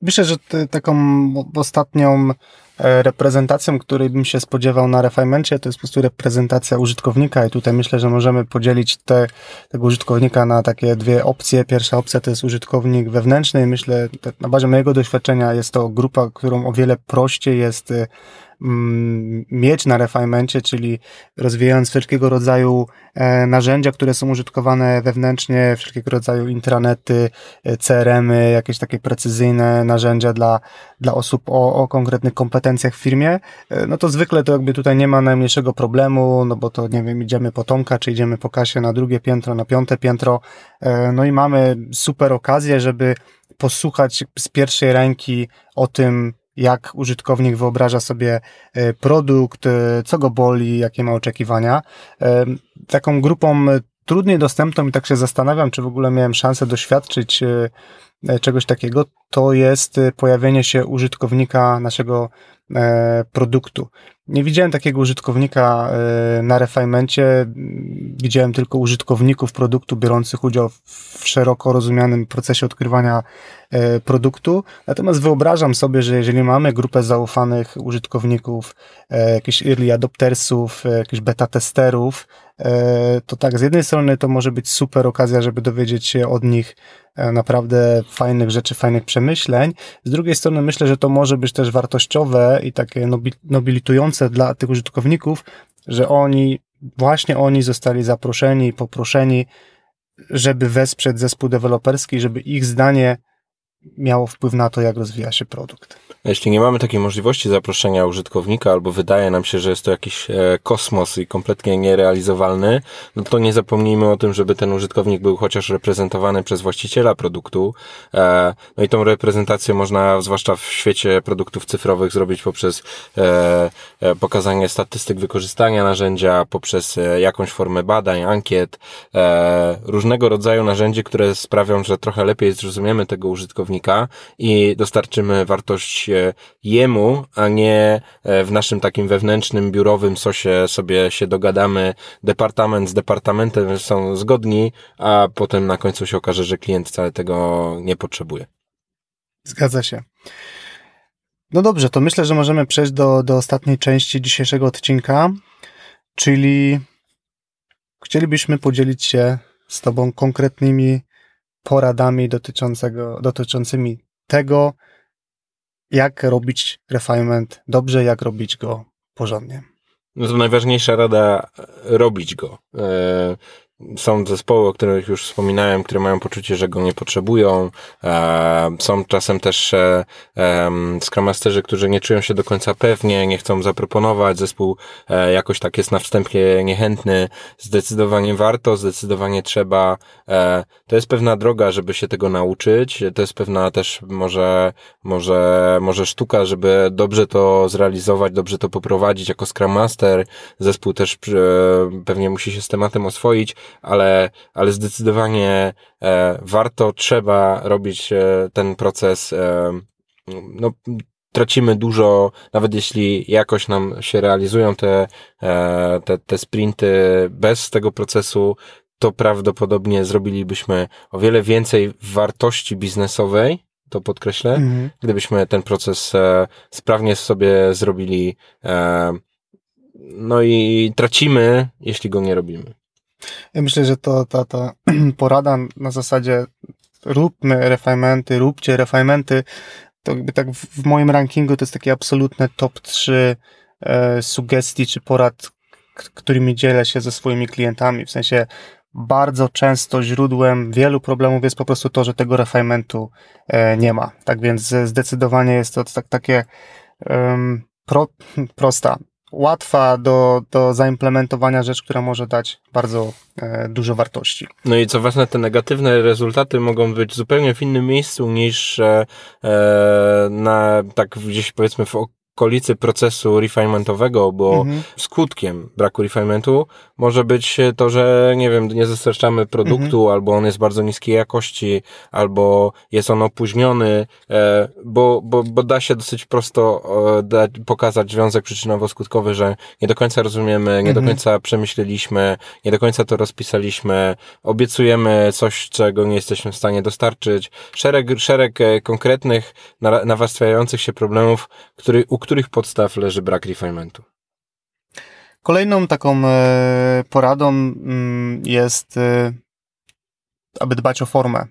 Myślę, że taką ostatnią e, reprezentacją, której bym się spodziewał na refinemencie, to jest po prostu reprezentacja użytkownika i tutaj myślę, że możemy podzielić te, tego użytkownika na takie dwie opcje. Pierwsza opcja to jest użytkownik wewnętrzny myślę, na bazie mojego doświadczenia jest to grupa, którą o wiele prościej jest e, mieć na refinemencie, czyli rozwijając wszelkiego rodzaju e, narzędzia, które są użytkowane wewnętrznie, wszelkiego rodzaju intranety, e, CRM-y, jakieś takie precyzyjne narzędzia dla, dla osób o, o konkretnych kompetencjach w firmie, e, no to zwykle to jakby tutaj nie ma najmniejszego problemu, no bo to nie wiem, idziemy po Tomka, czy idziemy po Kasie na drugie piętro, na piąte piętro, no i mamy super okazję, żeby posłuchać z pierwszej ręki o tym, jak użytkownik wyobraża sobie e, produkt, e, co go boli, jakie ma oczekiwania. E, taką grupą trudniej dostępną i tak się zastanawiam, czy w ogóle miałem szansę doświadczyć czegoś takiego, to jest pojawienie się użytkownika naszego produktu. Nie widziałem takiego użytkownika na refinemencie, widziałem tylko użytkowników produktu biorących udział w szeroko rozumianym procesie odkrywania produktu. Natomiast wyobrażam sobie, że jeżeli mamy grupę zaufanych użytkowników, e, jakichś early adoptersów, e, jakichś beta testerów, to tak, z jednej strony to może być super okazja, żeby dowiedzieć się od nich naprawdę fajnych rzeczy, fajnych przemyśleń. Z drugiej strony myślę, że to może być też wartościowe i takie nobilitujące dla tych użytkowników, że oni, właśnie oni zostali zaproszeni i poproszeni, żeby wesprzeć zespół deweloperski, żeby ich zdanie miało wpływ na to, jak rozwija się produkt. Jeśli nie mamy takiej możliwości zaproszenia użytkownika, albo wydaje nam się, że jest to jakiś e, kosmos i kompletnie nierealizowalny, no to nie zapomnijmy o tym, żeby ten użytkownik był chociaż reprezentowany przez właściciela produktu. E, no i tą reprezentację można, zwłaszcza w świecie produktów cyfrowych, zrobić poprzez e, pokazanie statystyk wykorzystania narzędzia, poprzez jakąś formę badań, ankiet, różnego rodzaju narzędzi, które sprawią, że trochę lepiej zrozumiemy tego użytkownika i dostarczymy wartość jemu, a nie e, w naszym takim wewnętrznym, biurowym sosie sobie się dogadamy, departament z departamentem są zgodni, a potem na końcu się okaże, że klient wcale tego nie potrzebuje. Zgadza się. No dobrze, to myślę, że możemy przejść do, do ostatniej części dzisiejszego odcinka, czyli chcielibyśmy podzielić się z Tobą konkretnymi poradami dotyczącego, dotyczącymi tego, jak robić refinement dobrze, jak robić go porządnie. No to najważniejsza rada, robić go. Są zespoły, o których już wspominałem, które mają poczucie, że go nie potrzebują. E, są czasem też e, Scrum Masterzy, którzy nie czują się do końca pewnie, nie chcą zaproponować. Zespół e, jakoś tak jest na wstępie niechętny. Zdecydowanie warto, zdecydowanie trzeba. To jest pewna droga, żeby się tego nauczyć. To jest pewna też może, może, może sztuka, żeby dobrze to zrealizować, dobrze to poprowadzić jako Scrum Master. Zespół też pewnie musi się z tematem oswoić ale, ale zdecydowanie e, warto, trzeba robić e, ten proces. E, no, tracimy dużo, nawet jeśli jakoś nam się realizują te, te, te sprinty bez tego procesu, to prawdopodobnie zrobilibyśmy o wiele więcej wartości biznesowej, to podkreślę, mhm. gdybyśmy ten proces sprawnie sobie zrobili. No i tracimy, jeśli go nie robimy. Myślę, że to ta, ta porada na zasadzie róbmy refinementy, róbcie refinementy, to jakby tak w moim rankingu to jest takie absolutne top 3 e, sugestii czy porad, którymi dzielę się ze swoimi klientami. W sensie bardzo często źródłem wielu problemów jest po prostu to, że tego refinementu e, nie ma. Tak więc zdecydowanie jest to tak, takie um, pro, prosta, łatwa do, do zaimplementowania rzecz, która może dać bardzo e, dużo wartości. No i co ważne, te negatywne rezultaty mogą być zupełnie w innym miejscu niż e, e na tak gdzieś powiedzmy w okolicy procesu refinementowego, bo mhm. skutkiem braku refinementu może być to, że nie wiem, nie dostarczamy produktu, mhm. albo on jest bardzo niskiej jakości, albo jest on opóźniony, e, bo, bo, bo da się dosyć prosto da, pokazać związek przyczynowo-skutkowy, że nie do końca rozumiemy, nie mhm. do końca przemyśleliśmy, nie do końca to rozpisaliśmy, obiecujemy coś, czego nie jesteśmy w stanie dostarczyć. Szereg, szereg e, konkretnych, nawarstwiających się problemów, który, u których podstaw leży brak refinementu. Kolejną taką e, poradą mm, jest, e, aby dbać o formę.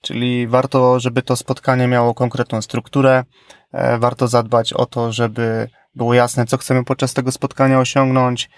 Czyli warto, żeby to spotkanie miało konkretną strukturę, e, warto zadbać o to, żeby było jasne, co chcemy podczas tego spotkania osiągnąć.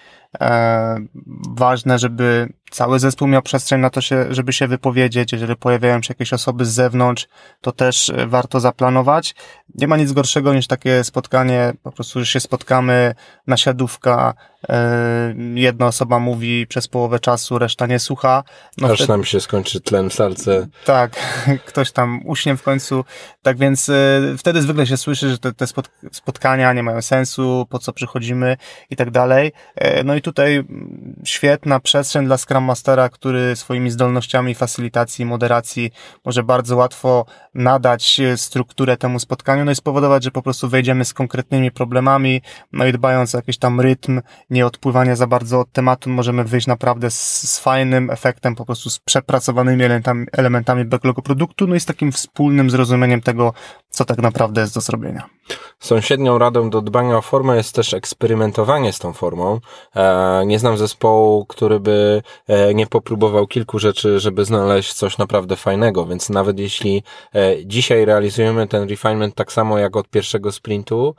Ważne, żeby cały zespół miał przestrzeń na to, się, żeby się wypowiedzieć. Jeżeli pojawiają się jakieś osoby z zewnątrz, to też e, warto zaplanować. Nie ma nic gorszego niż takie spotkanie, po prostu, że się spotkamy, nasiadówka, e, jedna osoba mówi przez połowę czasu, reszta nie słucha. No Aż wtedy... nam się skończy tlen w salce. Tak, ktoś tam uśnie w końcu. Tak więc e, wtedy zwykle się słyszy, że te, te spotkania nie mają sensu, po co przychodzimy i tak dalej. No i tutaj mm, świetna przestrzeń dla Scrum Mastera, który swoimi zdolnościami facylitacji, moderacji może bardzo łatwo nadać strukturę temu spotkaniu, no i spowodować, że po prostu wejdziemy z konkretnymi problemami, no i dbając o jakiś tam rytm, nie odpływania za bardzo od tematu, możemy wyjść naprawdę z, z fajnym efektem, po prostu z przepracowanymi elementami, elementami backlogu produktu, no i z takim wspólnym zrozumieniem tego, co tak naprawdę jest do zrobienia. Sąsiednią radą do dbania o formę jest też eksperymentowanie z tą formą. E, nie znam zespołu, który by e, nie popróbował kilku rzeczy, żeby znaleźć coś naprawdę fajnego, więc nawet jeśli e, dzisiaj realizujemy ten refinement tak samo jak od pierwszego sprintu,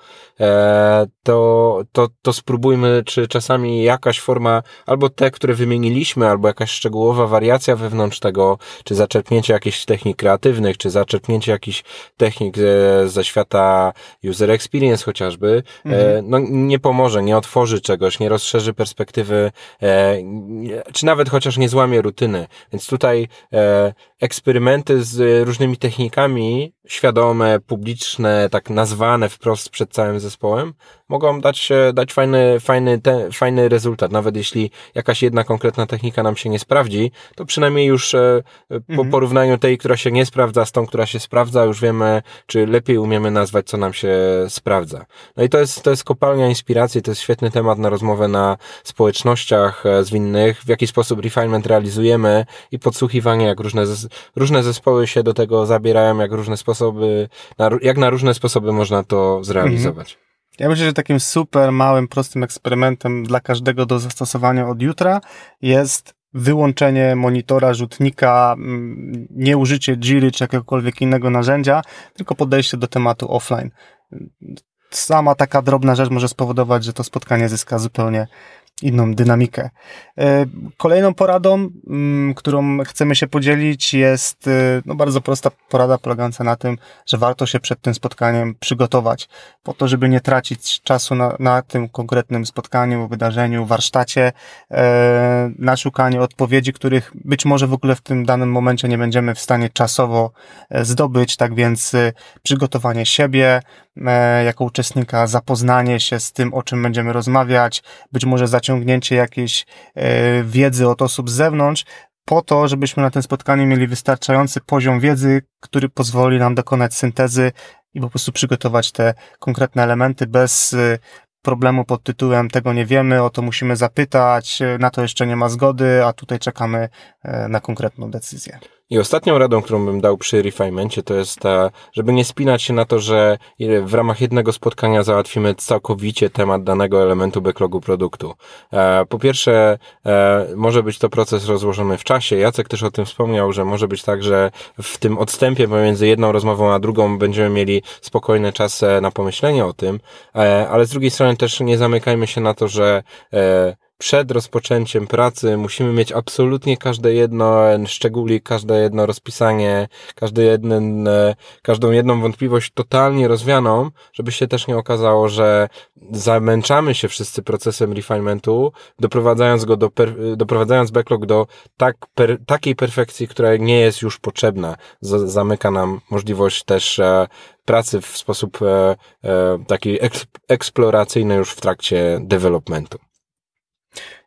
to, to, to spróbujmy, czy czasami jakaś forma, albo te, które wymieniliśmy, albo jakaś szczegółowa wariacja wewnątrz tego, czy zaczerpnięcie jakichś technik kreatywnych, czy zaczerpnięcie jakichś technik ze, ze świata user experience chociażby, mhm. no nie pomoże, nie otworzy czegoś, nie rozszerzy perspektywy, e, czy nawet chociaż nie złamie rutyny. Więc tutaj e, eksperymenty z różnymi technikami, świadome, publiczne, tak nazwane wprost przed całym zespołem, mogą dać, dać fajny, fajny, te, fajny rezultat. Nawet jeśli jakaś jedna konkretna technika nam się nie sprawdzi, to przynajmniej już e, po mhm. porównaniu tej, która się nie sprawdza z tą, która się sprawdza, już wiemy, czy lepiej umiemy nazwać, co nam się sprawdza. No i to jest, to jest kopalnia inspiracji, to jest świetny temat na rozmowę na społecznościach e, zwinnych, w jaki sposób refinement realizujemy i podsłuchiwanie, jak różne, różne zespoły się do tego zabierają, jak różne sposoby, na, jak na różne sposoby można to zrealizować. Mhm. Ja myślę, że takim super małym, prostym eksperymentem dla każdego do zastosowania od jutra jest wyłączenie monitora, rzutnika, mm, nie użycie Jiry czy jakiegokolwiek innego narzędzia, tylko podejście do tematu offline. Sama taka drobna rzecz może spowodować, że to spotkanie zyska zupełnie inną dynamikę. E, kolejną poradą, mm, którą chcemy się podzielić jest e, no, bardzo prosta porada polegająca na tym, że warto się przed tym spotkaniem przygotować po to, żeby nie tracić czasu na, na tym konkretnym spotkaniu, wydarzeniu, warsztacie, e, na szukanie odpowiedzi, których być może w ogóle w tym danym momencie nie będziemy w stanie czasowo zdobyć, tak więc przygotowanie siebie jako uczestnika, zapoznanie się z tym, o czym będziemy rozmawiać, być może zaciągnięcie jakiejś e, wiedzy od osób z zewnątrz, po to, żebyśmy na tym spotkaniu mieli wystarczający poziom wiedzy, który pozwoli nam dokonać syntezy i po prostu przygotować te konkretne elementy bez e, problemu pod tytułem tego nie wiemy, o to musimy zapytać, e, na to jeszcze nie ma zgody, a tutaj czekamy na konkretną decyzję. I ostatnią radą, którą bym dał przy refinemencie, to jest ta, żeby nie spinać się na to, że w ramach jednego spotkania załatwimy całkowicie temat danego elementu backlogu produktu. E, po pierwsze, e, może być to proces rozłożony w czasie. Jacek też o tym wspomniał, że może być tak, że w tym odstępie pomiędzy jedną rozmową a drugą będziemy mieli spokojny czas e, na pomyślenie o tym, ale z drugiej strony też nie zamykajmy się na to, że przed rozpoczęciem pracy musimy mieć absolutnie każde jedno szczególik, każde jedno rozpisanie, każdy jeden, e, każdą jedną wątpliwość totalnie rozwianą, żeby się też nie okazało, że zamęczamy się wszyscy procesem refinementu, doprowadzając go do, per, doprowadzając backlog do tak, per, takiej perfekcji, która nie jest już potrzebna. Z, zamyka nam możliwość też e, pracy w sposób e, e, taki eksploracyjny już w trakcie developmentu.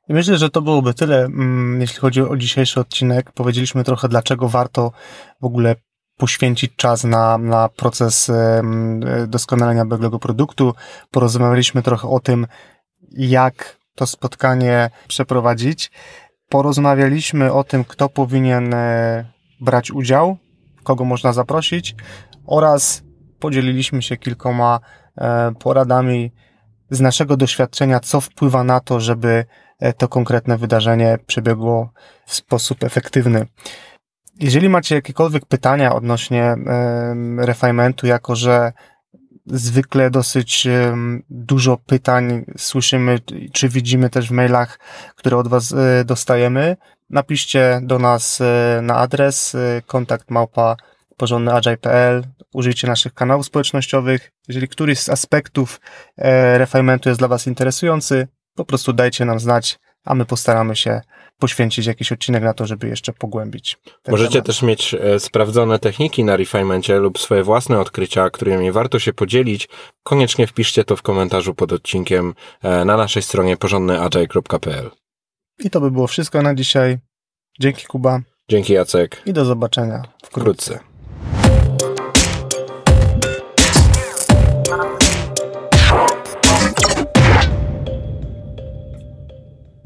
Myślę, że to byłoby tyle, mm, jeśli chodzi o dzisiejszy odcinek. Powiedzieliśmy trochę, dlaczego warto w ogóle poświęcić czas na, na proces doskonalenia backlogu produktu. Porozmawialiśmy trochę o tym, jak to spotkanie przeprowadzić. Porozmawialiśmy o tym, kto powinien e, brać udział, kogo można zaprosić oraz podzieliliśmy się kilkoma e, poradami z naszego doświadczenia, co wpływa na to, żeby to konkretne wydarzenie przebiegło w sposób efektywny. Jeżeli macie jakiekolwiek pytania odnośnie refinementu, jako że zwykle dosyć dużo pytań słyszymy, czy widzimy też w mailach, które od Was e, dostajemy, napiszcie do nas na adres kontakt małpa użyjcie naszych kanałów społecznościowych. Jeżeli któryś z aspektów e, refinementu jest dla Was interesujący, po prostu dajcie nam znać, a my postaramy się poświęcić jakiś odcinek na to, żeby jeszcze pogłębić. Możecie temat. też mieć e, sprawdzone techniki na refinemencie lub swoje własne odkrycia, którymi warto się podzielić. Koniecznie wpiszcie to w komentarzu pod odcinkiem e, na naszej stronie porządnyagile.pl. I to by było wszystko na dzisiaj. Dzięki Kuba. Dzięki Jacek. I do zobaczenia wkrótce. wkrótce.